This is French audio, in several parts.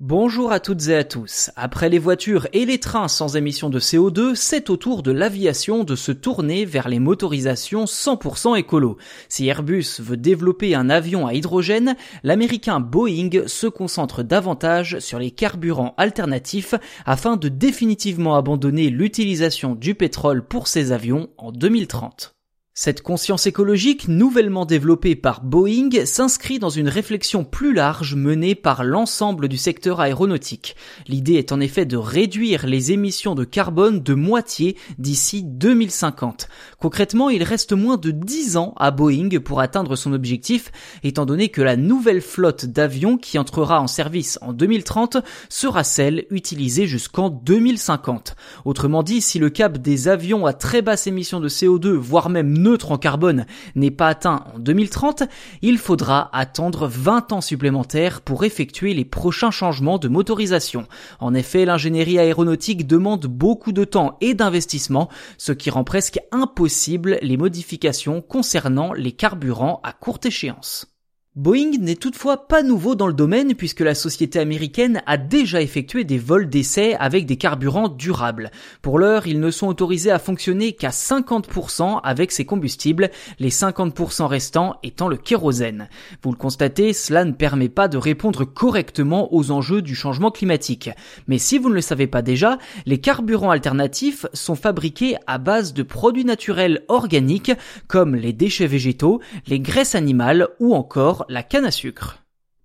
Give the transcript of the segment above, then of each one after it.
Bonjour à toutes et à tous. Après les voitures et les trains sans émissions de CO2, c'est au tour de l'aviation de se tourner vers les motorisations 100% écolo. Si Airbus veut développer un avion à hydrogène, l'américain Boeing se concentre davantage sur les carburants alternatifs afin de définitivement abandonner l'utilisation du pétrole pour ses avions en 2030. Cette conscience écologique, nouvellement développée par Boeing, s'inscrit dans une réflexion plus large menée par l'ensemble du secteur aéronautique. L'idée est en effet de réduire les émissions de carbone de moitié d'ici 2050. Concrètement, il reste moins de 10 ans à Boeing pour atteindre son objectif, étant donné que la nouvelle flotte d'avions qui entrera en service en 2030 sera celle utilisée jusqu'en 2050. Autrement dit, si le cap des avions à très basse émission de CO2, voire même neutre en carbone n'est pas atteint en 2030, il faudra attendre 20 ans supplémentaires pour effectuer les prochains changements de motorisation. En effet, l'ingénierie aéronautique demande beaucoup de temps et d'investissement, ce qui rend presque impossible les modifications concernant les carburants à courte échéance. Boeing n'est toutefois pas nouveau dans le domaine puisque la société américaine a déjà effectué des vols d'essai avec des carburants durables. Pour l'heure, ils ne sont autorisés à fonctionner qu'à 50% avec ces combustibles, les 50% restants étant le kérosène. Vous le constatez, cela ne permet pas de répondre correctement aux enjeux du changement climatique. Mais si vous ne le savez pas déjà, les carburants alternatifs sont fabriqués à base de produits naturels organiques comme les déchets végétaux, les graisses animales ou encore la canne à sucre.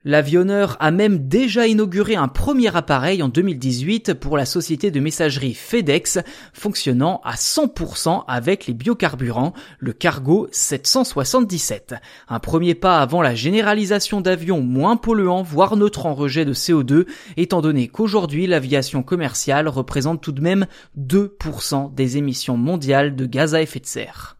L'avionneur a même déjà inauguré un premier appareil en 2018 pour la société de messagerie FedEx, fonctionnant à 100% avec les biocarburants, le Cargo 777. Un premier pas avant la généralisation d'avions moins polluants, voire neutres en rejet de CO2, étant donné qu'aujourd'hui l'aviation commerciale représente tout de même 2% des émissions mondiales de gaz à effet de serre.